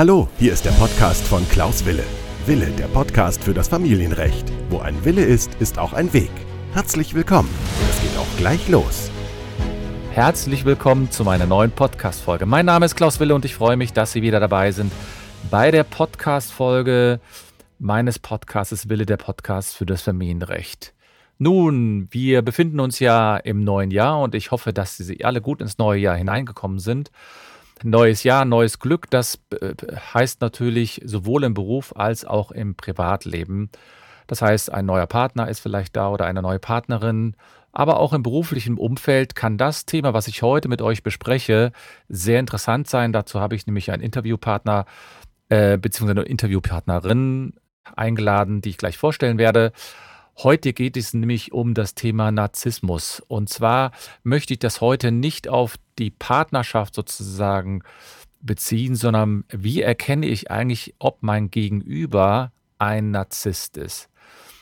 Hallo, hier ist der Podcast von Klaus Wille. Wille, der Podcast für das Familienrecht. Wo ein Wille ist, ist auch ein Weg. Herzlich willkommen. Es geht auch gleich los. Herzlich willkommen zu meiner neuen Podcast-Folge. Mein Name ist Klaus Wille und ich freue mich, dass Sie wieder dabei sind bei der Podcast-Folge meines Podcasts Wille, der Podcast für das Familienrecht. Nun, wir befinden uns ja im neuen Jahr und ich hoffe, dass Sie alle gut ins neue Jahr hineingekommen sind. Neues Jahr, neues Glück, das äh, heißt natürlich sowohl im Beruf als auch im Privatleben. Das heißt, ein neuer Partner ist vielleicht da oder eine neue Partnerin. Aber auch im beruflichen Umfeld kann das Thema, was ich heute mit euch bespreche, sehr interessant sein. Dazu habe ich nämlich einen Interviewpartner äh, bzw. eine Interviewpartnerin eingeladen, die ich gleich vorstellen werde. Heute geht es nämlich um das Thema Narzissmus. Und zwar möchte ich das heute nicht auf die Partnerschaft sozusagen beziehen, sondern wie erkenne ich eigentlich, ob mein Gegenüber ein Narzisst ist.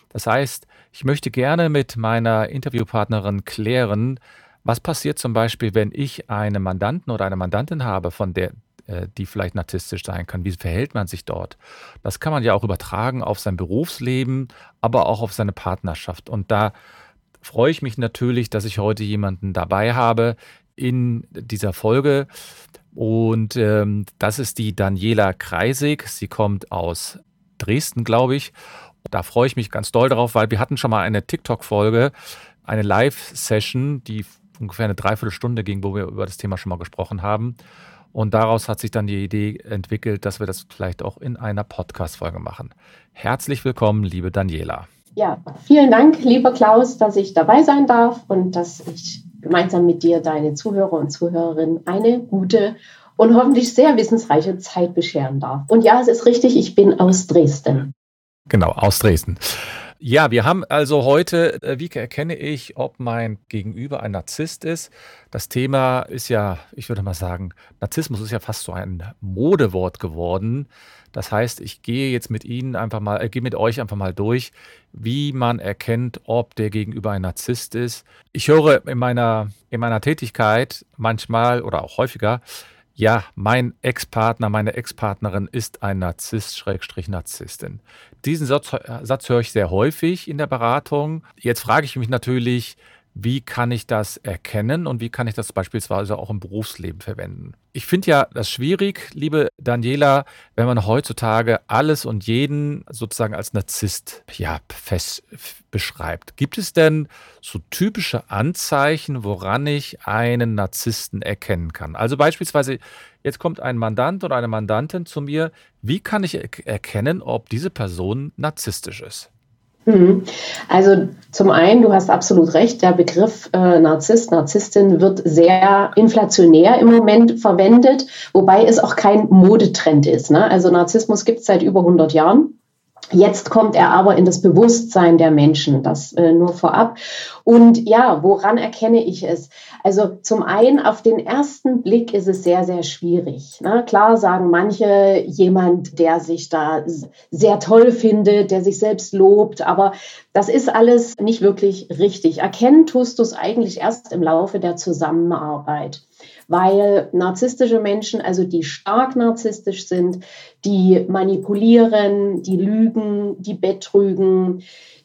Das heißt, ich möchte gerne mit meiner Interviewpartnerin klären, was passiert zum Beispiel, wenn ich einen Mandanten oder eine Mandantin habe, von der die vielleicht narzisstisch sein kann. Wie verhält man sich dort? Das kann man ja auch übertragen auf sein Berufsleben, aber auch auf seine Partnerschaft. Und da freue ich mich natürlich, dass ich heute jemanden dabei habe in dieser Folge. Und ähm, das ist die Daniela Kreisig. Sie kommt aus Dresden, glaube ich. Da freue ich mich ganz doll drauf, weil wir hatten schon mal eine TikTok-Folge, eine Live-Session, die ungefähr eine Dreiviertelstunde ging, wo wir über das Thema schon mal gesprochen haben. Und daraus hat sich dann die Idee entwickelt, dass wir das vielleicht auch in einer Podcast-Folge machen. Herzlich willkommen, liebe Daniela. Ja, vielen Dank, lieber Klaus, dass ich dabei sein darf und dass ich gemeinsam mit dir, deine Zuhörer und Zuhörerinnen, eine gute und hoffentlich sehr wissensreiche Zeit bescheren darf. Und ja, es ist richtig, ich bin aus Dresden. Genau, aus Dresden. Ja, wir haben also heute, äh, wie erkenne ich, ob mein Gegenüber ein Narzisst ist? Das Thema ist ja, ich würde mal sagen, Narzissmus ist ja fast so ein Modewort geworden. Das heißt, ich gehe jetzt mit Ihnen einfach mal, äh, gehe mit euch einfach mal durch, wie man erkennt, ob der Gegenüber ein Narzisst ist. Ich höre in meiner, in meiner Tätigkeit manchmal oder auch häufiger, ja, mein Ex-Partner, meine Ex-Partnerin ist ein Narzisst, Schrägstrich Narzisstin. Diesen Satz, Satz höre ich sehr häufig in der Beratung. Jetzt frage ich mich natürlich, wie kann ich das erkennen und wie kann ich das beispielsweise auch im Berufsleben verwenden? Ich finde ja das schwierig, liebe Daniela, wenn man heutzutage alles und jeden sozusagen als Narzisst ja, fest beschreibt. Gibt es denn so typische Anzeichen, woran ich einen Narzissten erkennen kann? Also beispielsweise, jetzt kommt ein Mandant oder eine Mandantin zu mir. Wie kann ich erkennen, ob diese Person narzisstisch ist? Mhm. Also zum einen, du hast absolut recht, der Begriff äh, Narzisst, Narzisstin wird sehr inflationär im Moment verwendet, wobei es auch kein Modetrend ist. Ne? Also Narzissmus gibt es seit über 100 Jahren. Jetzt kommt er aber in das Bewusstsein der Menschen, das äh, nur vorab. Und ja, woran erkenne ich es? Also zum einen, auf den ersten Blick ist es sehr, sehr schwierig. Ne? Klar sagen manche, jemand, der sich da sehr toll findet, der sich selbst lobt, aber das ist alles nicht wirklich richtig. Erkennen tust du es eigentlich erst im Laufe der Zusammenarbeit weil narzisstische Menschen, also die stark narzisstisch sind, die manipulieren, die lügen, die betrügen,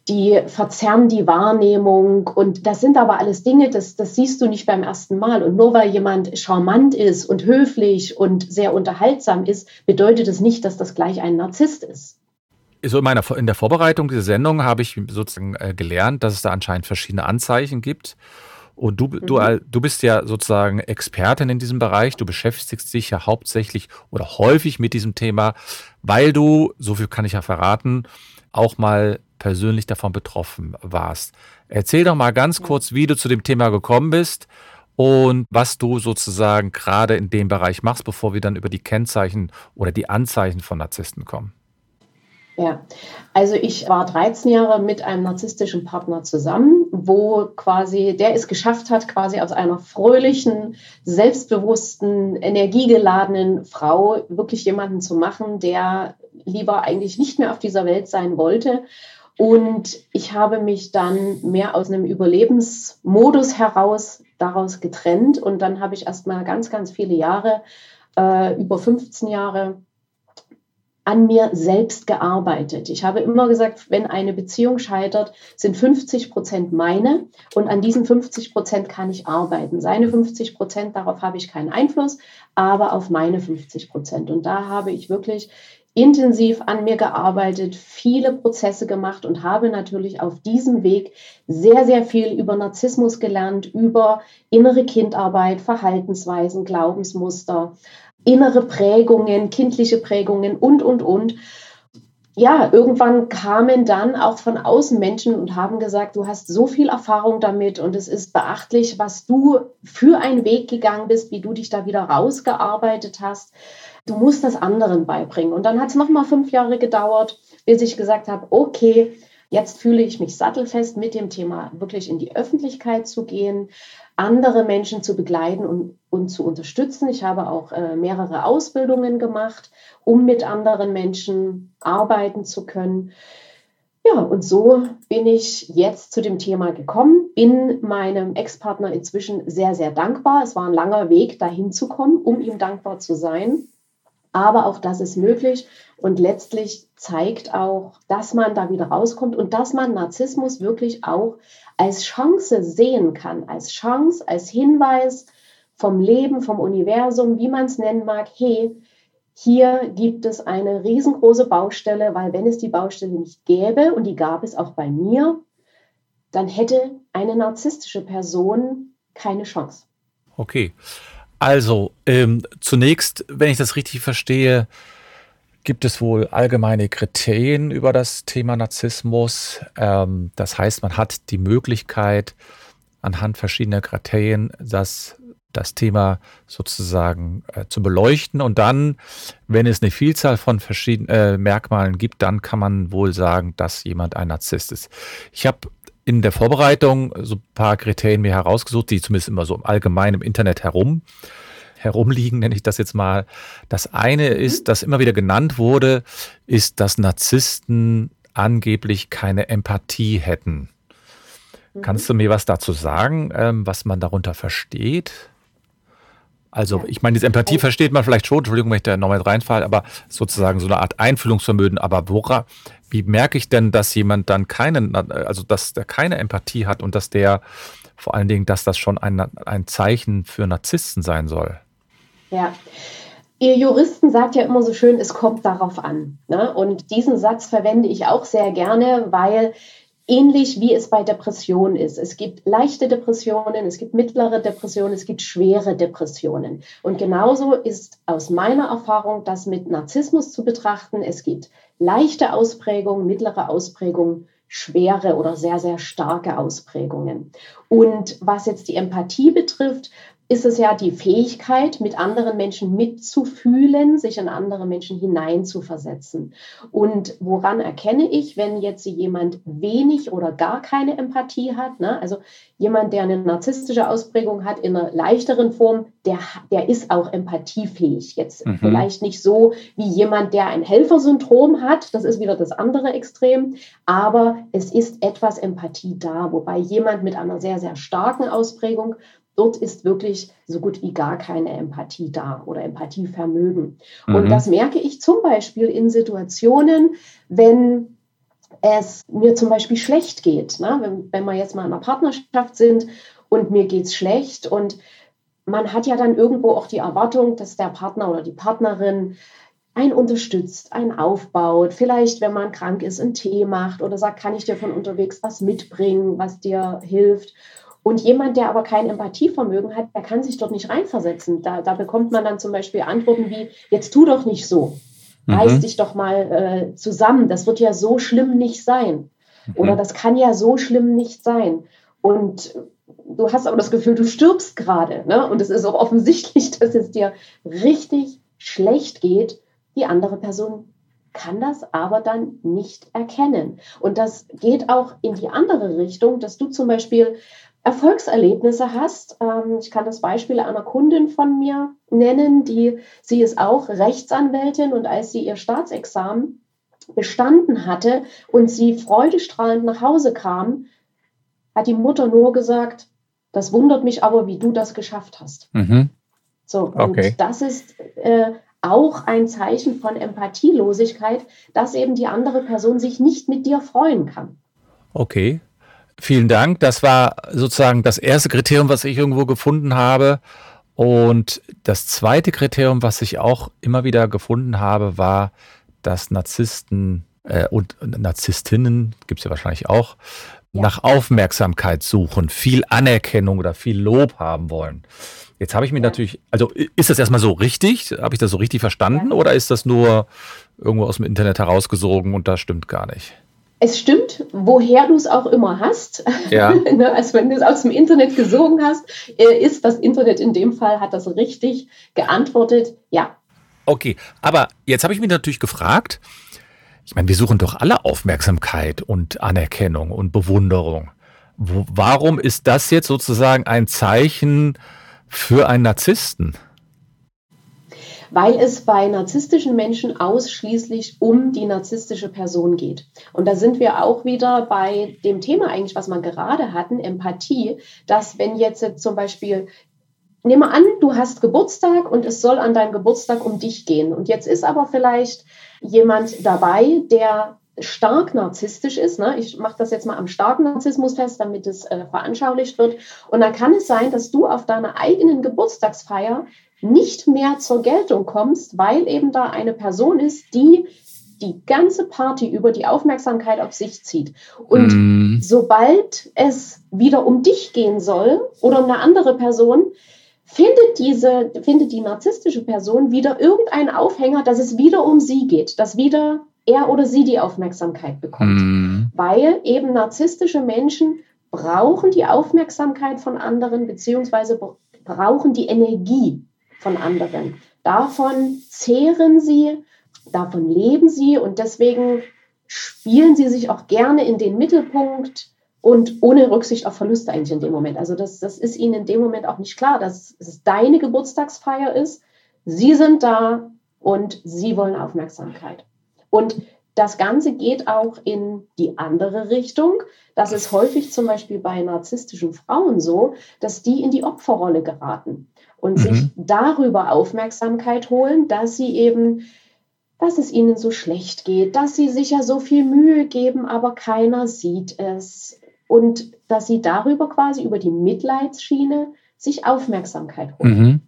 die verzerren die Wahrnehmung. Und das sind aber alles Dinge, das, das siehst du nicht beim ersten Mal. Und nur weil jemand charmant ist und höflich und sehr unterhaltsam ist, bedeutet es das nicht, dass das gleich ein Narzisst ist. So in, meiner, in der Vorbereitung dieser Sendung habe ich sozusagen äh, gelernt, dass es da anscheinend verschiedene Anzeichen gibt. Und du, mhm. du, du bist ja sozusagen Expertin in diesem Bereich. Du beschäftigst dich ja hauptsächlich oder häufig mit diesem Thema, weil du, so viel kann ich ja verraten, auch mal persönlich davon betroffen warst. Erzähl doch mal ganz kurz, wie du zu dem Thema gekommen bist und was du sozusagen gerade in dem Bereich machst, bevor wir dann über die Kennzeichen oder die Anzeichen von Narzissten kommen. Ja, also ich war 13 Jahre mit einem narzisstischen Partner zusammen, wo quasi der es geschafft hat, quasi aus einer fröhlichen, selbstbewussten, energiegeladenen Frau wirklich jemanden zu machen, der lieber eigentlich nicht mehr auf dieser Welt sein wollte. Und ich habe mich dann mehr aus einem Überlebensmodus heraus daraus getrennt. Und dann habe ich erst mal ganz, ganz viele Jahre, äh, über 15 Jahre, an mir selbst gearbeitet. Ich habe immer gesagt, wenn eine Beziehung scheitert, sind 50 Prozent meine und an diesen 50 Prozent kann ich arbeiten. Seine 50 Prozent, darauf habe ich keinen Einfluss, aber auf meine 50 Prozent. Und da habe ich wirklich intensiv an mir gearbeitet, viele Prozesse gemacht und habe natürlich auf diesem Weg sehr, sehr viel über Narzissmus gelernt, über innere Kindarbeit, Verhaltensweisen, Glaubensmuster, innere Prägungen, kindliche Prägungen und, und, und. Ja, irgendwann kamen dann auch von außen Menschen und haben gesagt, du hast so viel Erfahrung damit und es ist beachtlich, was du für einen Weg gegangen bist, wie du dich da wieder rausgearbeitet hast. Du musst das anderen beibringen. Und dann hat es nochmal fünf Jahre gedauert, bis ich gesagt habe, okay, jetzt fühle ich mich sattelfest mit dem Thema wirklich in die Öffentlichkeit zu gehen, andere Menschen zu begleiten und, und zu unterstützen. Ich habe auch äh, mehrere Ausbildungen gemacht, um mit anderen Menschen arbeiten zu können. Ja, und so bin ich jetzt zu dem Thema gekommen, bin meinem Ex-Partner inzwischen sehr, sehr dankbar. Es war ein langer Weg, dahin zu kommen, um ihm dankbar zu sein. Aber auch das ist möglich und letztlich zeigt auch, dass man da wieder rauskommt und dass man Narzissmus wirklich auch als Chance sehen kann, als Chance, als Hinweis vom Leben, vom Universum, wie man es nennen mag. Hey, hier gibt es eine riesengroße Baustelle, weil wenn es die Baustelle nicht gäbe, und die gab es auch bei mir, dann hätte eine narzisstische Person keine Chance. Okay. Also, ähm, zunächst, wenn ich das richtig verstehe, gibt es wohl allgemeine Kriterien über das Thema Narzissmus. Ähm, das heißt, man hat die Möglichkeit, anhand verschiedener Kriterien das, das Thema sozusagen äh, zu beleuchten. Und dann, wenn es eine Vielzahl von verschiedenen äh, Merkmalen gibt, dann kann man wohl sagen, dass jemand ein Narzisst ist. Ich habe in der Vorbereitung so ein paar Kriterien mir herausgesucht, die zumindest immer so im Allgemeinen im Internet herum herumliegen, nenne ich das jetzt mal. Das eine ist, das immer wieder genannt wurde, ist, dass Narzissten angeblich keine Empathie hätten. Mhm. Kannst du mir was dazu sagen, ähm, was man darunter versteht? Also, ich meine, diese Empathie versteht man vielleicht schon, Entschuldigung, wenn ich da nochmal reinfalle, aber sozusagen so eine Art Einfühlungsvermögen. Aber wora, wie merke ich denn, dass jemand dann keine, also dass der keine Empathie hat und dass der vor allen Dingen, dass das schon ein, ein Zeichen für Narzissten sein soll? Ja. Ihr Juristen sagt ja immer so schön, es kommt darauf an. Ne? Und diesen Satz verwende ich auch sehr gerne, weil ähnlich wie es bei Depressionen ist. Es gibt leichte Depressionen, es gibt mittlere Depressionen, es gibt schwere Depressionen. Und genauso ist aus meiner Erfahrung das mit Narzissmus zu betrachten. Es gibt leichte Ausprägungen, mittlere Ausprägungen, schwere oder sehr, sehr starke Ausprägungen. Und was jetzt die Empathie betrifft, ist es ja die Fähigkeit, mit anderen Menschen mitzufühlen, sich in andere Menschen hineinzuversetzen. Und woran erkenne ich, wenn jetzt jemand wenig oder gar keine Empathie hat? Ne? Also jemand, der eine narzisstische Ausprägung hat in einer leichteren Form, der, der ist auch empathiefähig. Jetzt mhm. vielleicht nicht so wie jemand, der ein Helfersyndrom hat. Das ist wieder das andere Extrem. Aber es ist etwas Empathie da, wobei jemand mit einer sehr, sehr starken Ausprägung Dort ist wirklich so gut wie gar keine Empathie da oder Empathievermögen. Mhm. Und das merke ich zum Beispiel in Situationen, wenn es mir zum Beispiel schlecht geht. Ne? Wenn, wenn wir jetzt mal in einer Partnerschaft sind und mir geht es schlecht und man hat ja dann irgendwo auch die Erwartung, dass der Partner oder die Partnerin einen unterstützt, einen aufbaut, vielleicht, wenn man krank ist, einen Tee macht oder sagt, kann ich dir von unterwegs was mitbringen, was dir hilft. Und jemand, der aber kein Empathievermögen hat, der kann sich dort nicht reinversetzen. Da, da bekommt man dann zum Beispiel Antworten wie, jetzt tu doch nicht so. Reiß mhm. dich doch mal äh, zusammen. Das wird ja so schlimm nicht sein. Mhm. Oder das kann ja so schlimm nicht sein. Und du hast aber das Gefühl, du stirbst gerade. Ne? Und es ist auch offensichtlich, dass es dir richtig schlecht geht. Die andere Person kann das aber dann nicht erkennen. Und das geht auch in die andere Richtung, dass du zum Beispiel Erfolgserlebnisse hast. Ähm, ich kann das Beispiel einer Kundin von mir nennen, die sie ist auch Rechtsanwältin und als sie ihr Staatsexamen bestanden hatte und sie freudestrahlend nach Hause kam, hat die Mutter nur gesagt, das wundert mich aber, wie du das geschafft hast. Mhm. So, und okay. das ist äh, auch ein Zeichen von Empathielosigkeit, dass eben die andere Person sich nicht mit dir freuen kann. Okay, vielen Dank. Das war sozusagen das erste Kriterium, was ich irgendwo gefunden habe. Und das zweite Kriterium, was ich auch immer wieder gefunden habe, war, dass Narzissten äh, und Narzisstinnen, gibt es ja wahrscheinlich auch, ja. nach Aufmerksamkeit suchen, viel Anerkennung oder viel Lob haben wollen. Jetzt habe ich mir ja. natürlich, also ist das erstmal so richtig? Habe ich das so richtig verstanden ja. oder ist das nur irgendwo aus dem Internet herausgesogen und das stimmt gar nicht? Es stimmt, woher du es auch immer hast. Ja. Also wenn du es aus dem Internet gesogen hast, äh, ist das Internet in dem Fall, hat das richtig geantwortet, ja. Okay, aber jetzt habe ich mich natürlich gefragt, ich meine, wir suchen doch alle Aufmerksamkeit und Anerkennung und Bewunderung. Wo, warum ist das jetzt sozusagen ein Zeichen für einen Narzissten? Weil es bei narzisstischen Menschen ausschließlich um die narzisstische Person geht. Und da sind wir auch wieder bei dem Thema eigentlich, was wir gerade hatten, Empathie, dass wenn jetzt zum Beispiel Nehme an, du hast Geburtstag und es soll an deinem Geburtstag um dich gehen. Und jetzt ist aber vielleicht jemand dabei, der stark narzisstisch ist. Ne? Ich mache das jetzt mal am starken Narzissmus fest, damit es äh, veranschaulicht wird. Und dann kann es sein, dass du auf deiner eigenen Geburtstagsfeier nicht mehr zur Geltung kommst, weil eben da eine Person ist, die die ganze Party über die Aufmerksamkeit auf sich zieht. Und mm. sobald es wieder um dich gehen soll oder um eine andere Person, findet diese, findet die narzisstische Person wieder irgendeinen Aufhänger, dass es wieder um sie geht, dass wieder er oder sie die Aufmerksamkeit bekommt. Mm. Weil eben narzisstische Menschen brauchen die Aufmerksamkeit von anderen, beziehungsweise brauchen die Energie von anderen. Davon zehren sie, davon leben sie und deswegen spielen sie sich auch gerne in den Mittelpunkt und ohne Rücksicht auf Verluste eigentlich in dem Moment. Also das, das ist ihnen in dem Moment auch nicht klar, dass es deine Geburtstagsfeier ist. Sie sind da und sie wollen Aufmerksamkeit. Und das Ganze geht auch in die andere Richtung. Das ist häufig zum Beispiel bei narzisstischen Frauen so, dass die in die Opferrolle geraten und mhm. sich darüber Aufmerksamkeit holen, dass sie eben, dass es ihnen so schlecht geht, dass sie sich ja so viel Mühe geben, aber keiner sieht es und dass sie darüber quasi über die Mitleidsschiene sich Aufmerksamkeit holen. Mhm.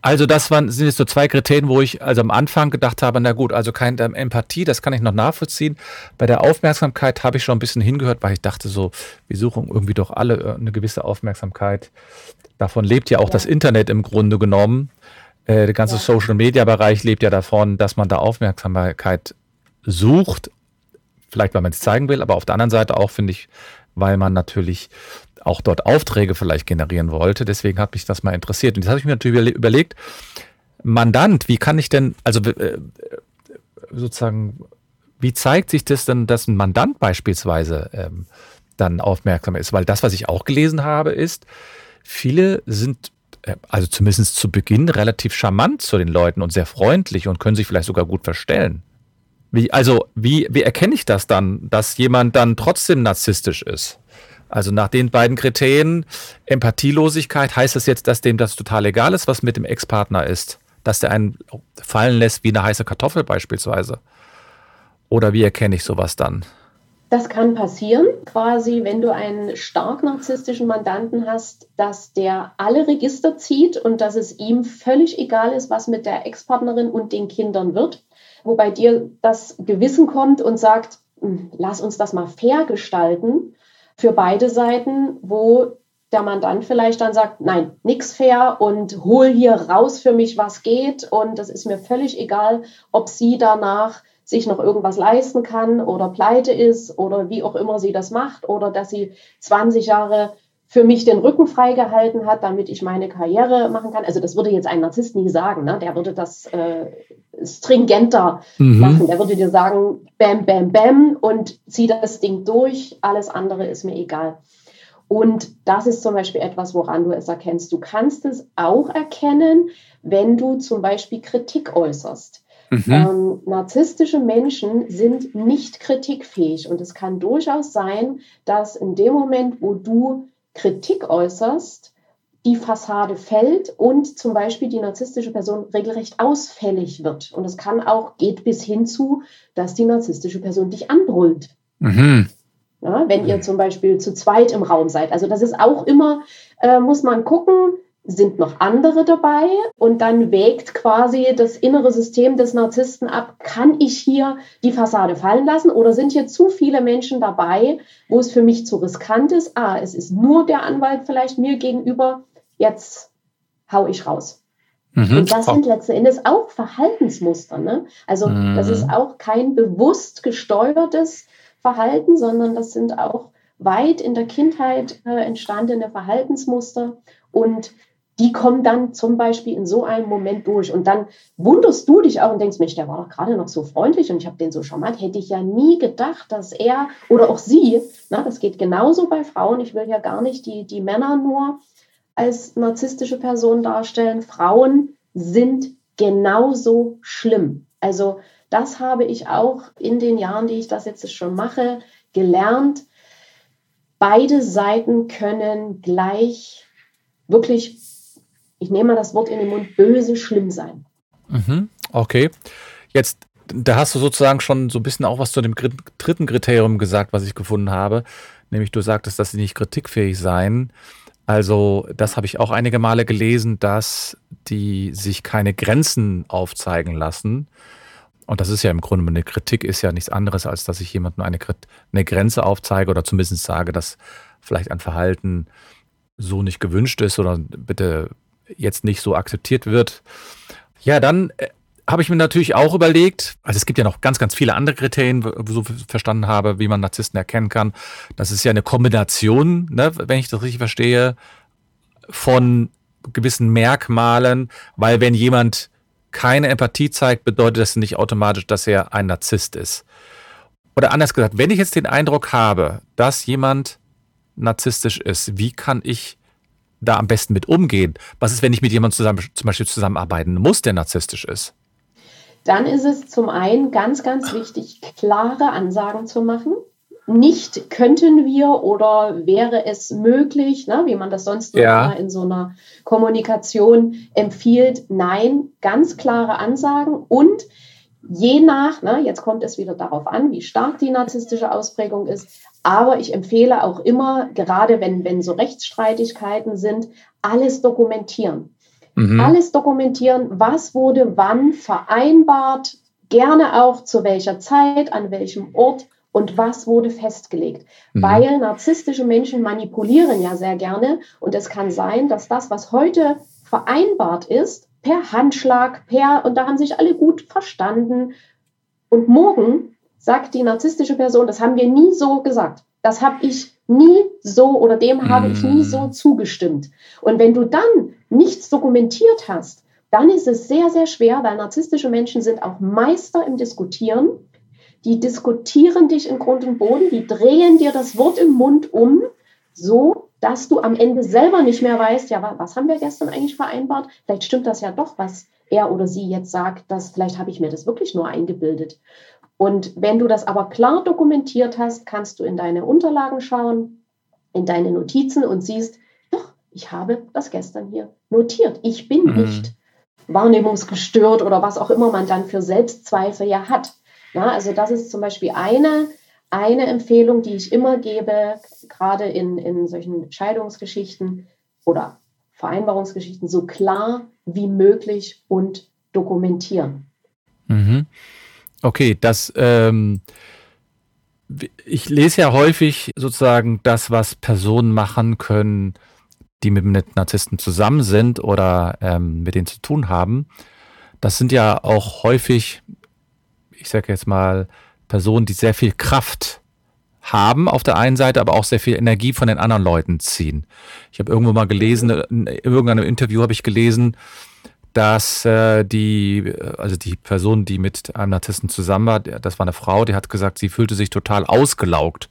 Also das waren, sind jetzt so zwei Kriterien, wo ich also am Anfang gedacht habe, na gut, also keine Empathie, das kann ich noch nachvollziehen. Bei der Aufmerksamkeit habe ich schon ein bisschen hingehört, weil ich dachte so, wir suchen irgendwie doch alle äh, eine gewisse Aufmerksamkeit. Davon lebt ja auch ja. das Internet im Grunde genommen. Äh, der ganze ja. Social-Media-Bereich lebt ja davon, dass man da Aufmerksamkeit sucht. Vielleicht, weil man es zeigen will, aber auf der anderen Seite auch, finde ich, weil man natürlich auch dort Aufträge vielleicht generieren wollte. Deswegen hat mich das mal interessiert. Und jetzt habe ich mir natürlich überlegt, Mandant, wie kann ich denn, also äh, sozusagen, wie zeigt sich das denn, dass ein Mandant beispielsweise ähm, dann aufmerksam ist? Weil das, was ich auch gelesen habe, ist, viele sind, äh, also zumindest zu Beginn, relativ charmant zu den Leuten und sehr freundlich und können sich vielleicht sogar gut verstellen. Wie, also, wie, wie erkenne ich das dann, dass jemand dann trotzdem narzisstisch ist? Also nach den beiden Kriterien, Empathielosigkeit, heißt das jetzt, dass dem das total egal ist, was mit dem Ex-Partner ist? Dass der einen fallen lässt wie eine heiße Kartoffel beispielsweise? Oder wie erkenne ich sowas dann? Das kann passieren, quasi, wenn du einen stark narzisstischen Mandanten hast, dass der alle Register zieht und dass es ihm völlig egal ist, was mit der Ex-Partnerin und den Kindern wird wo bei dir das Gewissen kommt und sagt, hm, lass uns das mal fair gestalten für beide Seiten, wo der Mandant vielleicht dann sagt, nein, nix fair und hol hier raus für mich, was geht. Und das ist mir völlig egal, ob sie danach sich noch irgendwas leisten kann oder pleite ist oder wie auch immer sie das macht oder dass sie 20 Jahre für mich den Rücken freigehalten hat, damit ich meine Karriere machen kann. Also das würde jetzt ein Narzisst nie sagen. Ne? Der würde das äh, stringenter mhm. machen. Der würde dir sagen, bam, bam, bam und zieh das Ding durch. Alles andere ist mir egal. Und das ist zum Beispiel etwas, woran du es erkennst. Du kannst es auch erkennen, wenn du zum Beispiel Kritik äußerst. Mhm. Ähm, narzisstische Menschen sind nicht kritikfähig und es kann durchaus sein, dass in dem Moment, wo du Kritik äußerst, die Fassade fällt und zum Beispiel die narzisstische Person regelrecht ausfällig wird. Und es kann auch, geht bis hin zu, dass die narzisstische Person dich anbrüllt. Mhm. Ja, wenn ihr zum Beispiel zu zweit im Raum seid. Also das ist auch immer, äh, muss man gucken, sind noch andere dabei und dann wägt quasi das innere System des Narzissten ab, kann ich hier die Fassade fallen lassen oder sind hier zu viele Menschen dabei, wo es für mich zu riskant ist? Ah, es ist nur der Anwalt vielleicht mir gegenüber, jetzt hau ich raus. Mhm. Und das sind letzten Endes auch Verhaltensmuster. Ne? Also mhm. das ist auch kein bewusst gesteuertes Verhalten, sondern das sind auch weit in der Kindheit äh, entstandene Verhaltensmuster. Und die kommen dann zum Beispiel in so einem Moment durch. Und dann wunderst du dich auch und denkst, Mensch, der war doch gerade noch so freundlich und ich habe den so charmant. Hätte ich ja nie gedacht, dass er oder auch sie, na, das geht genauso bei Frauen. Ich will ja gar nicht die, die Männer nur als narzisstische Person darstellen. Frauen sind genauso schlimm. Also das habe ich auch in den Jahren, die ich das jetzt schon mache, gelernt. Beide Seiten können gleich wirklich, ich nehme mal das Wort in den Mund, böse schlimm sein. Mhm, okay. Jetzt, da hast du sozusagen schon so ein bisschen auch was zu dem dritten Kriterium gesagt, was ich gefunden habe. Nämlich du sagtest, dass sie nicht kritikfähig seien. Also, das habe ich auch einige Male gelesen, dass die sich keine Grenzen aufzeigen lassen. Und das ist ja im Grunde eine Kritik, ist ja nichts anderes, als dass ich jemandem eine, eine Grenze aufzeige oder zumindest sage, dass vielleicht ein Verhalten so nicht gewünscht ist oder bitte jetzt nicht so akzeptiert wird. Ja, dann äh, habe ich mir natürlich auch überlegt, also es gibt ja noch ganz, ganz viele andere Kriterien, so verstanden habe, wie man Narzissten erkennen kann. Das ist ja eine Kombination, ne, wenn ich das richtig verstehe, von gewissen Merkmalen, weil wenn jemand keine Empathie zeigt, bedeutet das nicht automatisch, dass er ein Narzisst ist. Oder anders gesagt, wenn ich jetzt den Eindruck habe, dass jemand narzisstisch ist, wie kann ich da am besten mit umgehen? Was ist, wenn ich mit jemandem zusammen, zum Beispiel zusammenarbeiten muss, der narzisstisch ist? Dann ist es zum einen ganz, ganz wichtig, klare Ansagen zu machen. Nicht könnten wir oder wäre es möglich, ne, wie man das sonst ja. in so einer Kommunikation empfiehlt. Nein, ganz klare Ansagen und je nach, ne, jetzt kommt es wieder darauf an, wie stark die narzisstische Ausprägung ist, aber ich empfehle auch immer, gerade wenn, wenn so Rechtsstreitigkeiten sind, alles dokumentieren. Mhm. Alles dokumentieren, was wurde wann vereinbart, gerne auch zu welcher Zeit, an welchem Ort und was wurde festgelegt. Mhm. Weil narzisstische Menschen manipulieren ja sehr gerne und es kann sein, dass das, was heute vereinbart ist, per Handschlag, per, und da haben sich alle gut verstanden. Und morgen sagt die narzisstische Person, das haben wir nie so gesagt. Das habe ich nie so oder dem habe ich nie so mhm. zugestimmt. Und wenn du dann nichts dokumentiert hast, dann ist es sehr, sehr schwer, weil narzisstische Menschen sind auch Meister im Diskutieren. Die diskutieren dich in Grund und Boden, die drehen dir das Wort im Mund um, so dass du am Ende selber nicht mehr weißt, ja, was haben wir gestern eigentlich vereinbart? Vielleicht stimmt das ja doch, was er oder sie jetzt sagt, dass vielleicht habe ich mir das wirklich nur eingebildet. Und wenn du das aber klar dokumentiert hast, kannst du in deine Unterlagen schauen, in deine Notizen und siehst, doch, ich habe das gestern hier notiert. Ich bin mhm. nicht wahrnehmungsgestört oder was auch immer man dann für Selbstzweifel ja hat. Ja, also das ist zum Beispiel eine, eine Empfehlung, die ich immer gebe, gerade in, in solchen Scheidungsgeschichten oder Vereinbarungsgeschichten, so klar wie möglich und dokumentieren. Mhm. Okay, das ähm, ich lese ja häufig sozusagen das, was Personen machen können, die mit Narzissten zusammen sind oder ähm, mit denen zu tun haben. Das sind ja auch häufig, ich sage jetzt mal, Personen, die sehr viel Kraft haben auf der einen Seite, aber auch sehr viel Energie von den anderen Leuten ziehen. Ich habe irgendwo mal gelesen, in irgendeinem Interview habe ich gelesen, dass äh, die, also die Person, die mit einem Narzissten zusammen war, das war eine Frau, die hat gesagt, sie fühlte sich total ausgelaugt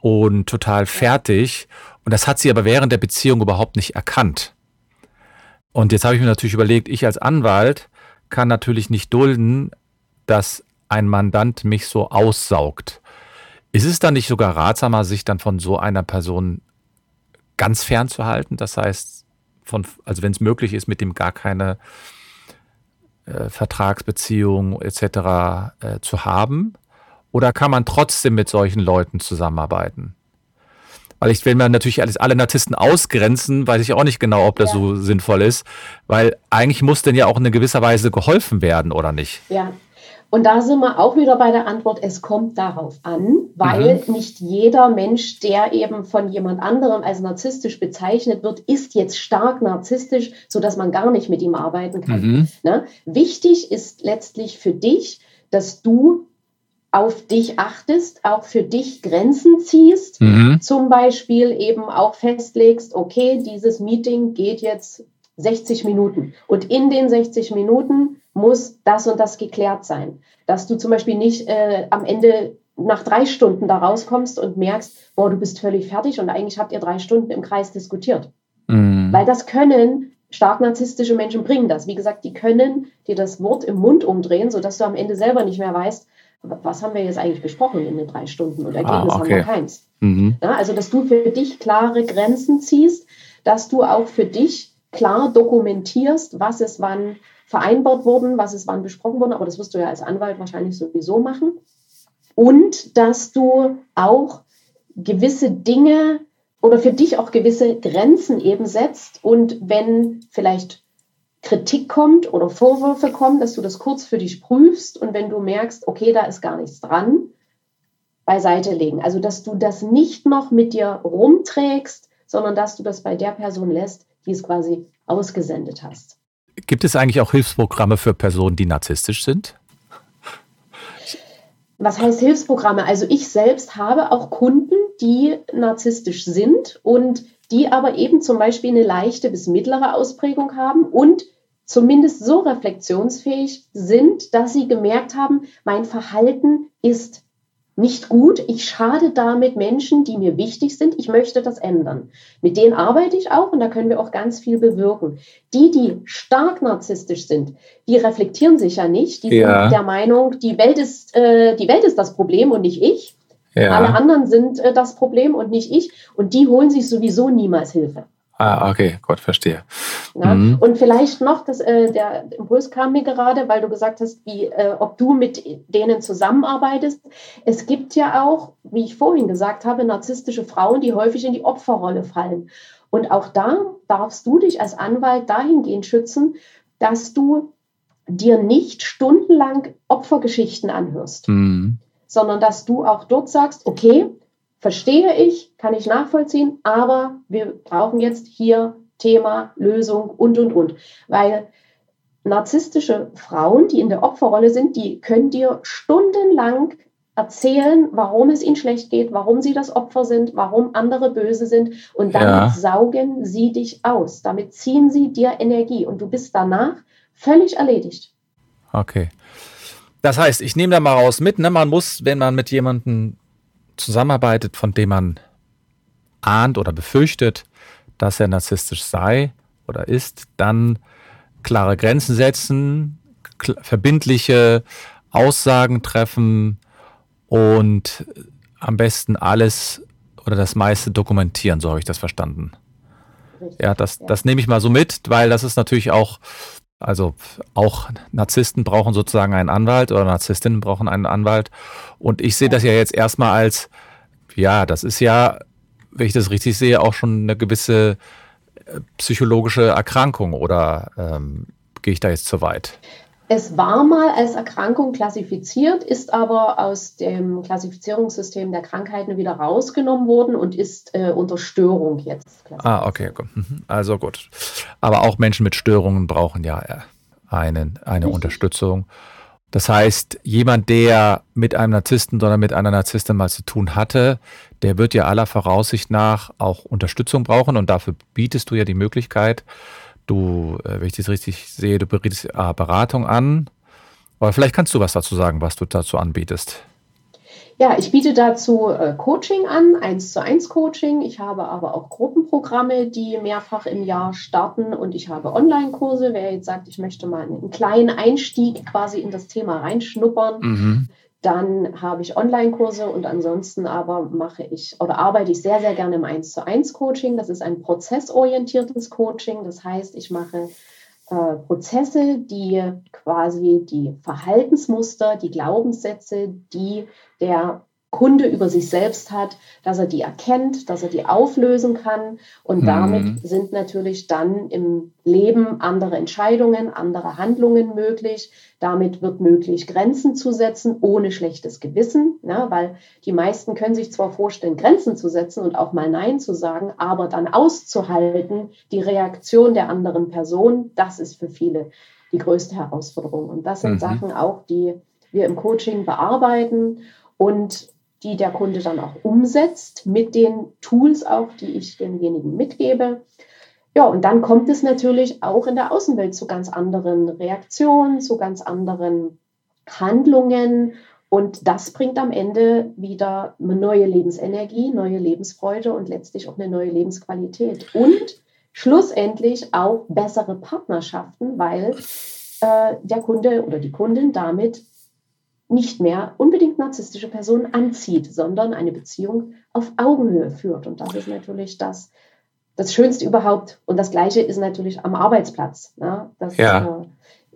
und total fertig. Und das hat sie aber während der Beziehung überhaupt nicht erkannt. Und jetzt habe ich mir natürlich überlegt, ich als Anwalt kann natürlich nicht dulden, dass ein Mandant mich so aussaugt. Ist es dann nicht sogar ratsamer, sich dann von so einer Person ganz fernzuhalten? Das heißt, von, also wenn es möglich ist, mit dem gar keine äh, Vertragsbeziehung etc. Äh, zu haben? Oder kann man trotzdem mit solchen Leuten zusammenarbeiten? Weil ich will mir natürlich alles, alle Narzissten ausgrenzen, weiß ich auch nicht genau, ob das ja. so sinnvoll ist. Weil eigentlich muss denn ja auch in gewisser Weise geholfen werden, oder nicht? Ja. Und da sind wir auch wieder bei der Antwort, es kommt darauf an, weil mhm. nicht jeder Mensch, der eben von jemand anderem als narzisstisch bezeichnet wird, ist jetzt stark narzisstisch, sodass man gar nicht mit ihm arbeiten kann. Mhm. Ne? Wichtig ist letztlich für dich, dass du auf dich achtest, auch für dich Grenzen ziehst, mhm. zum Beispiel eben auch festlegst, okay, dieses Meeting geht jetzt 60 Minuten und in den 60 Minuten muss das und das geklärt sein. Dass du zum Beispiel nicht äh, am Ende nach drei Stunden da rauskommst und merkst, boah, du bist völlig fertig und eigentlich habt ihr drei Stunden im Kreis diskutiert. Mhm. Weil das können stark narzisstische Menschen bringen das. Wie gesagt, die können dir das Wort im Mund umdrehen, sodass du am Ende selber nicht mehr weißt, was haben wir jetzt eigentlich besprochen in den drei Stunden und ah, Ergebnis ah, okay. haben wir keins. Mhm. Ja, also, dass du für dich klare Grenzen ziehst, dass du auch für dich klar dokumentierst, was ist wann vereinbart worden, was ist wann besprochen worden, aber das wirst du ja als Anwalt wahrscheinlich sowieso machen. Und dass du auch gewisse Dinge oder für dich auch gewisse Grenzen eben setzt und wenn vielleicht Kritik kommt oder Vorwürfe kommen, dass du das kurz für dich prüfst und wenn du merkst, okay, da ist gar nichts dran, beiseite legen. Also, dass du das nicht noch mit dir rumträgst, sondern dass du das bei der Person lässt, die es quasi ausgesendet hast. Gibt es eigentlich auch Hilfsprogramme für Personen, die narzisstisch sind? Was heißt Hilfsprogramme? Also ich selbst habe auch Kunden, die narzisstisch sind und die aber eben zum Beispiel eine leichte bis mittlere Ausprägung haben und zumindest so reflexionsfähig sind, dass sie gemerkt haben, mein Verhalten ist nicht gut. Ich schade damit Menschen, die mir wichtig sind. Ich möchte das ändern. Mit denen arbeite ich auch und da können wir auch ganz viel bewirken. Die, die stark narzisstisch sind, die reflektieren sich ja nicht. Die ja. sind der Meinung, die Welt ist, äh, die Welt ist das Problem und nicht ich. Ja. Alle anderen sind äh, das Problem und nicht ich. Und die holen sich sowieso niemals Hilfe. Ah, okay, Gott, verstehe. Ja, mhm. Und vielleicht noch, das, äh, der Impuls kam mir gerade, weil du gesagt hast, wie, äh, ob du mit denen zusammenarbeitest. Es gibt ja auch, wie ich vorhin gesagt habe, narzisstische Frauen, die häufig in die Opferrolle fallen. Und auch da darfst du dich als Anwalt dahingehend schützen, dass du dir nicht stundenlang Opfergeschichten anhörst, mhm. sondern dass du auch dort sagst, okay, verstehe ich, kann ich nachvollziehen, aber wir brauchen jetzt hier Thema, Lösung und, und, und. Weil narzisstische Frauen, die in der Opferrolle sind, die können dir stundenlang erzählen, warum es ihnen schlecht geht, warum sie das Opfer sind, warum andere böse sind und damit ja. saugen sie dich aus. Damit ziehen sie dir Energie und du bist danach völlig erledigt. Okay. Das heißt, ich nehme da mal raus mit, ne? man muss, wenn man mit jemandem zusammenarbeitet, von dem man ahnt oder befürchtet, dass er narzisstisch sei oder ist, dann klare Grenzen setzen, verbindliche Aussagen treffen und am besten alles oder das meiste dokumentieren, so habe ich das verstanden. Richtig, ja, das, ja. das nehme ich mal so mit, weil das ist natürlich auch, also auch Narzissten brauchen sozusagen einen Anwalt oder Narzisstinnen brauchen einen Anwalt. Und ich sehe das ja jetzt erstmal als, ja, das ist ja, wenn ich das richtig sehe, auch schon eine gewisse äh, psychologische Erkrankung oder ähm, gehe ich da jetzt zu weit? Es war mal als Erkrankung klassifiziert, ist aber aus dem Klassifizierungssystem der Krankheiten wieder rausgenommen worden und ist äh, unter Störung jetzt. Ah, okay, gut. Mhm. Also gut. Aber auch Menschen mit Störungen brauchen ja äh, einen, eine Richtig. Unterstützung. Das heißt, jemand, der mit einem Narzissten oder mit einer Narzisstin mal zu tun hatte, der wird ja aller Voraussicht nach auch Unterstützung brauchen und dafür bietest du ja die Möglichkeit, Du, äh, wenn ich das richtig sehe, du bietest Beratung an. Aber vielleicht kannst du was dazu sagen, was du dazu anbietest. Ja, ich biete dazu äh, Coaching an, eins zu eins Coaching. Ich habe aber auch Gruppenprogramme, die mehrfach im Jahr starten und ich habe Online-Kurse. Wer jetzt sagt, ich möchte mal einen kleinen Einstieg quasi in das Thema reinschnuppern, mhm Dann habe ich Online-Kurse und ansonsten aber mache ich oder arbeite ich sehr, sehr gerne im 1 zu 1 Coaching. Das ist ein prozessorientiertes Coaching. Das heißt, ich mache äh, Prozesse, die quasi die Verhaltensmuster, die Glaubenssätze, die der Kunde über sich selbst hat, dass er die erkennt, dass er die auflösen kann. Und mhm. damit sind natürlich dann im Leben andere Entscheidungen, andere Handlungen möglich. Damit wird möglich, Grenzen zu setzen, ohne schlechtes Gewissen, ja, weil die meisten können sich zwar vorstellen, Grenzen zu setzen und auch mal Nein zu sagen, aber dann auszuhalten, die Reaktion der anderen Person, das ist für viele die größte Herausforderung. Und das sind mhm. Sachen auch, die wir im Coaching bearbeiten. Und die der Kunde dann auch umsetzt mit den Tools auch, die ich demjenigen mitgebe. Ja, und dann kommt es natürlich auch in der Außenwelt zu ganz anderen Reaktionen, zu ganz anderen Handlungen. Und das bringt am Ende wieder eine neue Lebensenergie, neue Lebensfreude und letztlich auch eine neue Lebensqualität. Und schlussendlich auch bessere Partnerschaften, weil äh, der Kunde oder die Kundin damit nicht mehr unbedingt narzisstische Personen anzieht, sondern eine Beziehung auf Augenhöhe führt. Und das ist natürlich das, das Schönste überhaupt. Und das Gleiche ist natürlich am Arbeitsplatz. Ne? Das ja. Äh,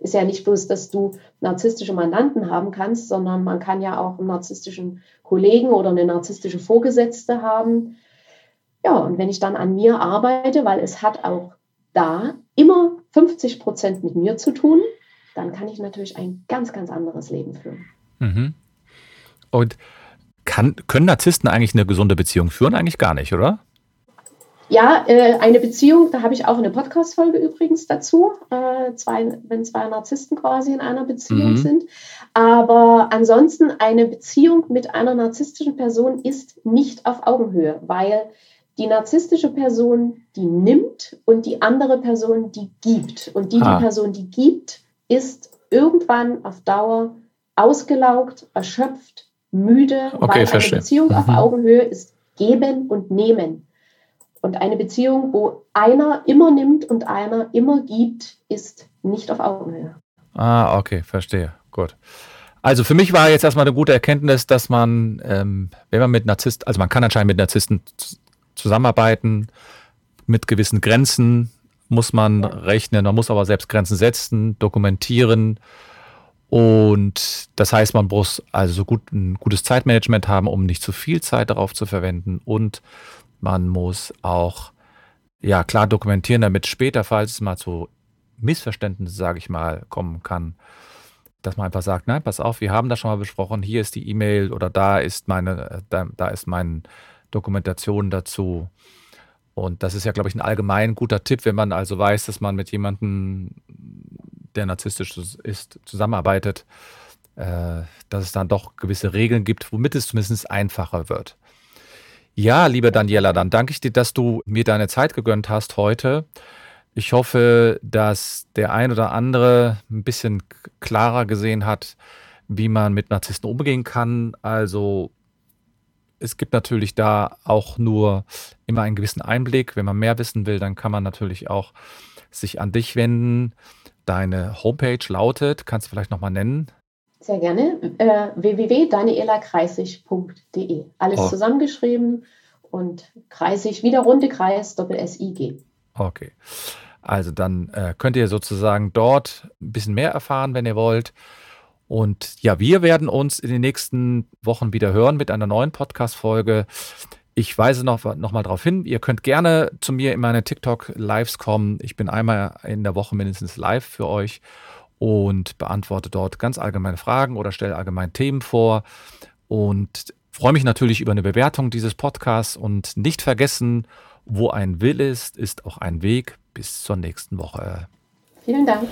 ist ja nicht bloß, dass du narzisstische Mandanten haben kannst, sondern man kann ja auch einen narzisstischen Kollegen oder eine narzisstische Vorgesetzte haben. Ja, und wenn ich dann an mir arbeite, weil es hat auch da immer 50 Prozent mit mir zu tun, dann kann ich natürlich ein ganz, ganz anderes Leben führen. Mhm. Und kann, können Narzissten eigentlich eine gesunde Beziehung führen? Eigentlich gar nicht, oder? Ja, äh, eine Beziehung, da habe ich auch eine Podcast-Folge übrigens dazu, äh, zwei, wenn zwei Narzissten quasi in einer Beziehung mhm. sind. Aber ansonsten eine Beziehung mit einer narzisstischen Person ist nicht auf Augenhöhe, weil die narzisstische Person, die nimmt und die andere Person, die gibt. Und die, ah. die Person, die gibt, ist irgendwann auf Dauer ausgelaugt, erschöpft, müde, okay, weil verstehe. eine Beziehung mhm. auf Augenhöhe ist geben und nehmen. Und eine Beziehung, wo einer immer nimmt und einer immer gibt, ist nicht auf Augenhöhe. Ah, okay, verstehe. Gut. Also für mich war jetzt erstmal eine gute Erkenntnis, dass man, ähm, wenn man mit Narzissten, also man kann anscheinend mit Narzissten zusammenarbeiten, mit gewissen Grenzen muss man ja. rechnen, man muss aber selbst Grenzen setzen, dokumentieren, und das heißt, man muss also so gut, ein gutes Zeitmanagement haben, um nicht zu viel Zeit darauf zu verwenden. Und man muss auch ja klar dokumentieren, damit später, falls es mal zu Missverständnissen, sage ich mal, kommen kann, dass man einfach sagt, nein, pass auf, wir haben das schon mal besprochen, hier ist die E-Mail oder da ist meine, da, da ist meine Dokumentation dazu. Und das ist ja, glaube ich, ein allgemein guter Tipp, wenn man also weiß, dass man mit jemandem der narzisstisch ist, zusammenarbeitet, äh, dass es dann doch gewisse Regeln gibt, womit es zumindest einfacher wird. Ja, liebe Daniela, dann danke ich dir, dass du mir deine Zeit gegönnt hast heute. Ich hoffe, dass der ein oder andere ein bisschen klarer gesehen hat, wie man mit Narzissten umgehen kann. Also es gibt natürlich da auch nur immer einen gewissen Einblick. Wenn man mehr wissen will, dann kann man natürlich auch sich an dich wenden. Deine Homepage lautet, kannst du vielleicht nochmal nennen? Sehr gerne. Äh, www.danielakreisig.de. Alles oh. zusammengeschrieben und kreisig, wieder runde Kreis, Doppel-S-I-G. Okay. Also dann äh, könnt ihr sozusagen dort ein bisschen mehr erfahren, wenn ihr wollt. Und ja, wir werden uns in den nächsten Wochen wieder hören mit einer neuen Podcast-Folge. Ich weise noch, noch mal darauf hin, ihr könnt gerne zu mir in meine TikTok-Lives kommen. Ich bin einmal in der Woche mindestens live für euch und beantworte dort ganz allgemeine Fragen oder stelle allgemein Themen vor. Und freue mich natürlich über eine Bewertung dieses Podcasts und nicht vergessen, wo ein Will ist, ist auch ein Weg. Bis zur nächsten Woche. Vielen Dank.